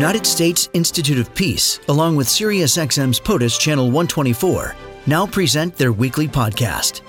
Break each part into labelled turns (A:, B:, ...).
A: United States Institute of Peace, along with SiriusXM's POTUS Channel 124, now present their weekly podcast.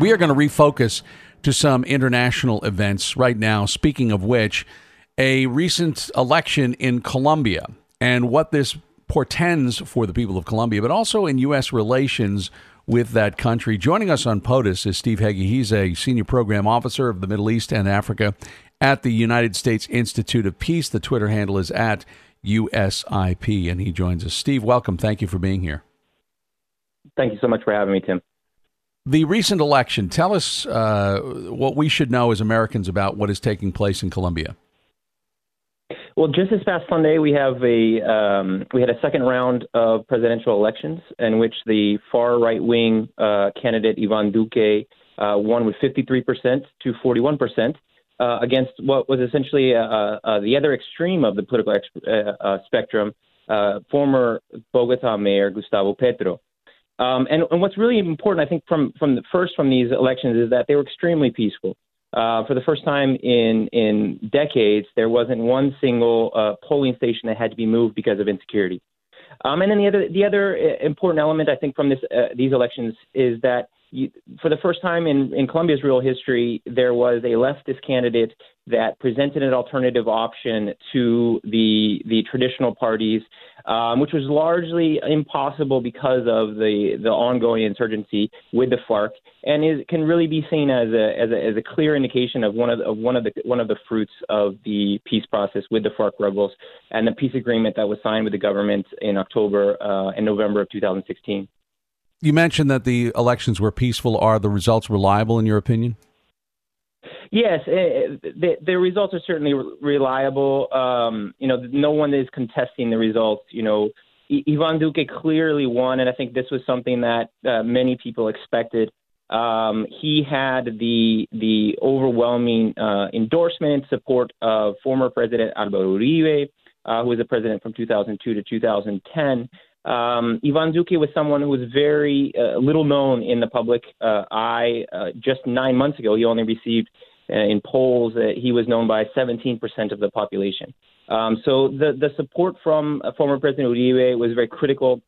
B: We are going to refocus to some international events right now. Speaking of which, a recent election in Colombia and what this portends for the people of Colombia, but also in U.S. relations with that country. Joining us on POTUS is Steve Hege. He's a senior program officer of the Middle East and Africa at the United States Institute of Peace. The Twitter handle is at USIP, and he joins us. Steve, welcome. Thank you for being here.
C: Thank you so much for having me, Tim.
B: The recent election, tell us uh, what we should know as Americans about what is taking place in Colombia.
C: Well, just this past Sunday, we have a um, we had a second round of presidential elections in which the far right wing uh, candidate Ivan Duque uh, won with 53 percent to 41 percent uh, against what was essentially uh, uh, the other extreme of the political uh, spectrum, former Bogota mayor Gustavo Petro. Um, and, and what's really important, I think, from from the first from these elections is that they were extremely peaceful. Uh, for the first time in in decades, there wasn't one single uh, polling station that had to be moved because of insecurity. Um, and then the other the other uh, important element I think from this uh, these elections is that you, for the first time in, in Colombia's real history, there was a leftist candidate that presented an alternative option to the the traditional parties, um, which was largely impossible because of the the ongoing insurgency with the FARC, and is, can really be seen as a, as a as a clear indication of one of the, of one of the one of the fruits of the peace process with the FARC rebels and the peace agreement that was signed with the government in October uh, and November of 2016.
B: You mentioned that the elections were peaceful. Are the results reliable in your opinion?
C: Yes, eh, eh, the, the results are certainly reliable. Um, you know, no one is contesting the results. You know, Ivan Duque clearly won, and I think this was something that uh, many people expected. Um, he had the the overwhelming uh, endorsement and support of former President Alvaro Uribe, uh, who was the president from 2002 to 2010. Um, Ivan Duque was someone who was very uh, little known in the public uh, eye. Uh, just nine months ago, he only received uh, in polls uh, he was known by 17% of the population. Um, so the the support from uh, former President Uribe was very critical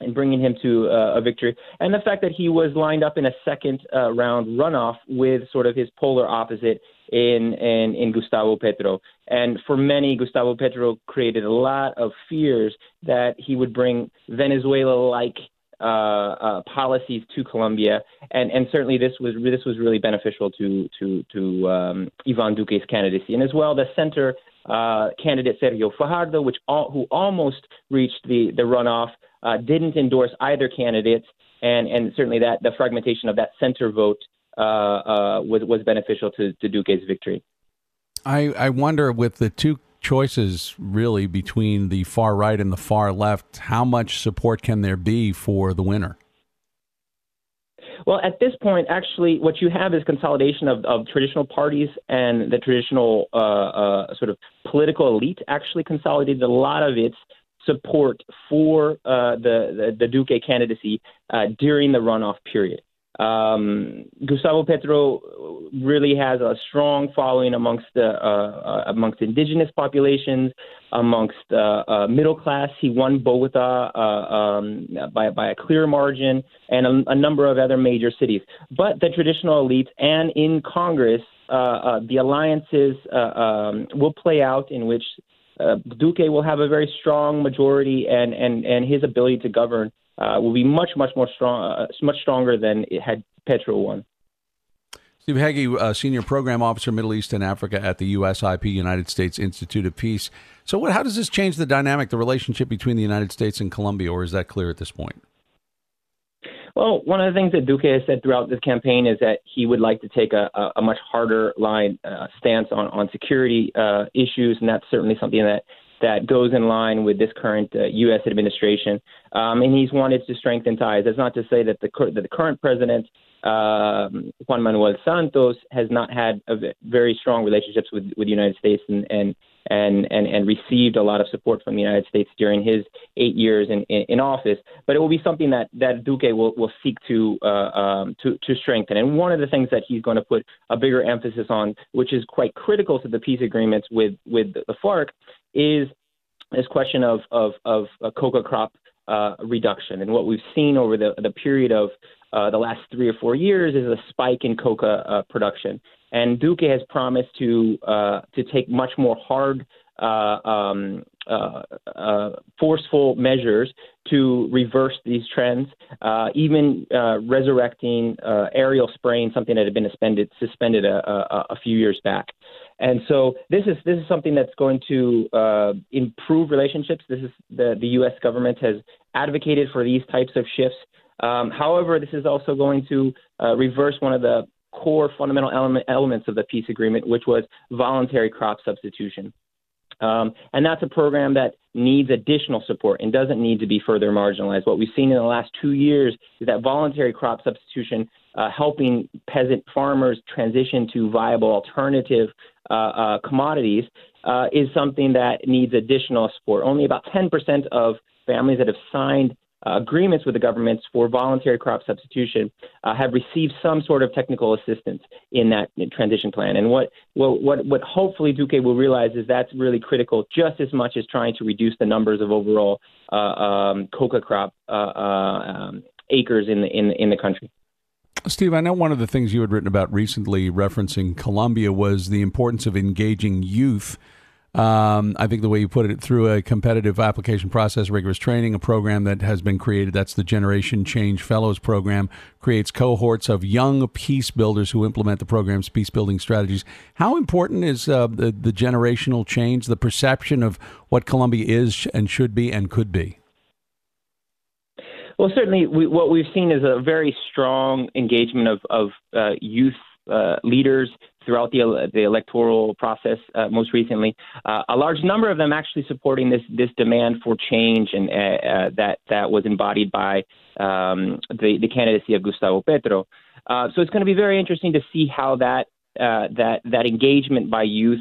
C: in bringing him to a victory, and the fact that he was lined up in a second round runoff with sort of his polar opposite in, in in Gustavo Petro. And for many, Gustavo Petro created a lot of fears that he would bring Venezuela-like uh, uh, policies to Colombia, and, and certainly this was this was really beneficial to to to um, Ivan Duque's candidacy, and as well the center uh, candidate Sergio Fajardo, which all, who almost reached the the runoff, uh, didn't endorse either candidate, and and certainly that the fragmentation of that center vote uh, uh, was was beneficial to, to Duque's victory.
B: I, I wonder with the two choices really between the far right and the far left, how much support can there be for the winner?
C: Well, at this point, actually, what you have is consolidation of, of traditional parties and the traditional uh, uh, sort of political elite actually consolidated a lot of its support for uh, the, the, the Duque candidacy uh, during the runoff period. Um, Gustavo Petro really has a strong following amongst the uh, uh, amongst indigenous populations, amongst uh, uh, middle class. He won Bogota uh, um, by by a clear margin, and a, a, number of other major cities. But the traditional elites and in Congress, uh, the alliances um, will play out in which Duque will have a very strong majority, and and and his ability to govern uh, will be much, much more strong, uh, much stronger than it had Petro won.
B: Steve Hege, uh, Senior Program Officer, Middle East and Africa at the USIP, United States Institute of Peace. So, what, how does this change the dynamic, the relationship between the United States and Colombia, or is that clear at this point?
C: Well, one of the things that Duque has said throughout this campaign is that he would like to take a, a, a much harder line uh, stance on, on security uh, issues, and that's certainly something that that goes in line with this current uh, U.S. administration. Um, and he's wanted to strengthen ties. That's not to say that the, that the current president, um, Juan Manuel Santos, has not had a very strong relationships with, with the United States and, and, and, and, and received a lot of support from the United States during his eight years in, in, in office. But it will be something that, that Duque will, will seek to, uh, um, to, to strengthen. And one of the things that he's going to put a bigger emphasis on, which is quite critical to the peace agreements with, with the FARC, is this question of, of, of coca crop uh, reduction. And what we've seen over the, the period of uh, the last three or four years is a spike in coca uh, production. And Duque has promised to uh, to take much more hard, uh, um, uh, uh, forceful measures to reverse these trends, uh, even uh, resurrecting aerial spraying, something that had been suspended suspended a, a, a, few years back. And so this is this is something that's going to improve relationships. This is the the U.S. government has advocated for these types of shifts. Um, however, this is also going to uh, reverse one of the core fundamental element, elements of the peace agreement, which was voluntary crop substitution. Um, and that's a program that needs additional support and doesn't need to be further marginalized. What we've seen in the last two years is that voluntary crop substitution, uh, helping peasant farmers transition to viable alternative uh, uh, commodities, uh, is something that needs additional support. Only about 10% of families that have signed uh, agreements with the governments for voluntary crop substitution uh, have received some sort of technical assistance in that transition plan. And what, what, what, what hopefully Duque will realize is that's really critical just as much as trying to reduce the numbers of overall uh, um, coca crop uh, uh, um, acres in the, in, in the country.
B: Steve, I know one of the things you had written about recently referencing Colombia was the importance of engaging youth um, I think the way you put it, through a competitive application process, rigorous training, a program that has been created, that's the Generation Change Fellows Program, creates cohorts of young peace builders who implement the program's peace building strategies. How important is uh, the, the generational change, the perception of what Colombia is and should be and could be?
C: Well, certainly, we, what we've seen is a very strong engagement of, of uh, youth uh, leaders throughout the the electoral process. Uh, most recently, uh, a large number of them actually supporting this this demand for change, and uh, uh, that that was embodied by um, the the candidacy of Gustavo Petro. Uh, so it's going to be very interesting to see how that that that engagement by youth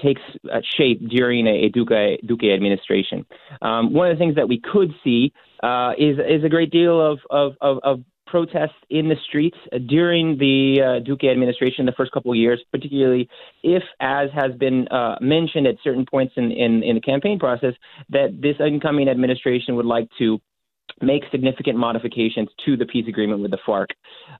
C: takes shape during a, Duque, Duque administration. Um, one of the things that we could see uh, is is a great deal of of, of, of protests in the streets during the uh, Duque administration the first couple of years, particularly if, as has been uh, mentioned at certain points in, in, in the campaign process, that this incoming administration would like to make significant modifications to the peace agreement with the FARC,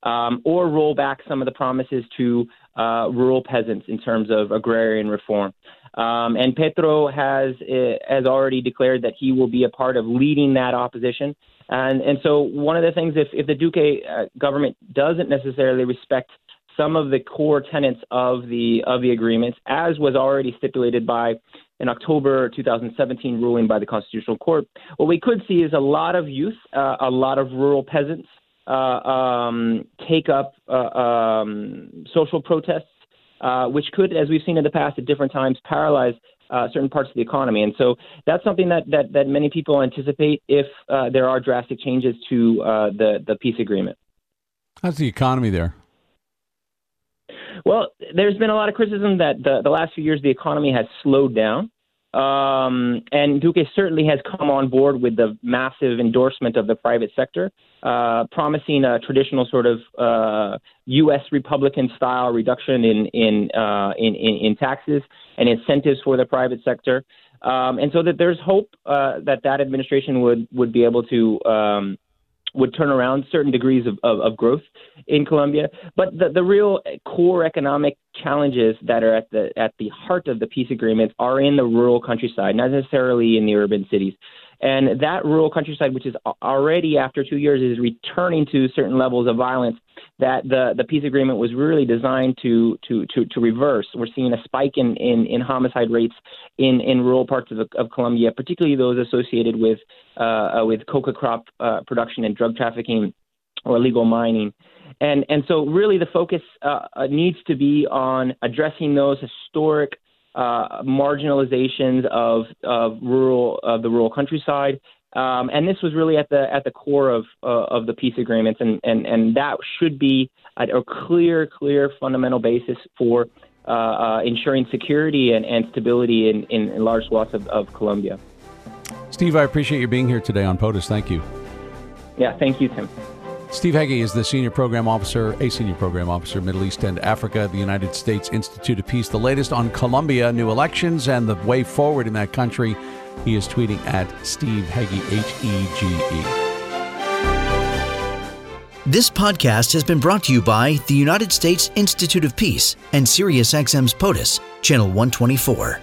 C: um, or roll back some of the promises to uh, rural peasants in terms of agrarian reform. Um, and Petro has uh, has already declared that he will be a part of leading that opposition. And and so one of the things, if if the Duque uh, government doesn't necessarily respect some of the core tenets of the of the agreements, as was already stipulated by an October 2017 ruling by the Constitutional Court, what we could see is a lot of youth, uh, a lot of rural peasants uh, um, take up uh, um, social protests, uh, which could, as we've seen in the past at different times, paralyze uh, certain parts of the economy. And so that's something that, that, that many people anticipate if uh, there are drastic changes to uh, the, the peace agreement.
B: How's the economy there?
C: Well, there's been a lot of criticism that the, the last few years the economy has slowed down. Um, and Duque certainly has come on board with the massive endorsement of the private sector, uh, promising a traditional sort of uh, U.S. Republican style reduction in in, uh, in, in in taxes and incentives for the private sector. Um, and so that there's hope uh, that that administration would would be able to um, would turn around certain degrees of, of, of growth in Colombia. But the, the real core economic challenges that are at the at the heart of the peace agreement are in the rural countryside, not necessarily in the urban cities. And that rural countryside, which is already after two years, is returning to certain levels of violence that the, the peace agreement was really designed to, to, to, to reverse. We're seeing a spike in, in, in homicide rates in, in rural parts of, of Colombia, particularly those associated with, uh, uh, with coca crop uh, production and drug trafficking or illegal mining. And, and so, really, the focus uh, uh needs to be on addressing those historic uh, marginalizations of, of rural of the rural countryside. Um, and this was really at the at the core of uh, of the peace agreements, and, and, and that should be a, a clear, clear fundamental basis for uh, uh, ensuring security and, and stability in, in, in large swaths of, of Colombia.
B: Steve, I appreciate you being here today on POTUS. Thank you.
C: Yeah, thank you, Tim.
B: Steve Hege is the Senior Program Officer, a Senior Program Officer, Middle East and Africa at the United States Institute of Peace. The latest on Colombia, new elections, and the way forward in that country. He is tweeting at Steve Hege, H E G E.
A: This podcast has been brought to you by the United States Institute of Peace and SiriusXM's POTUS, Channel 124.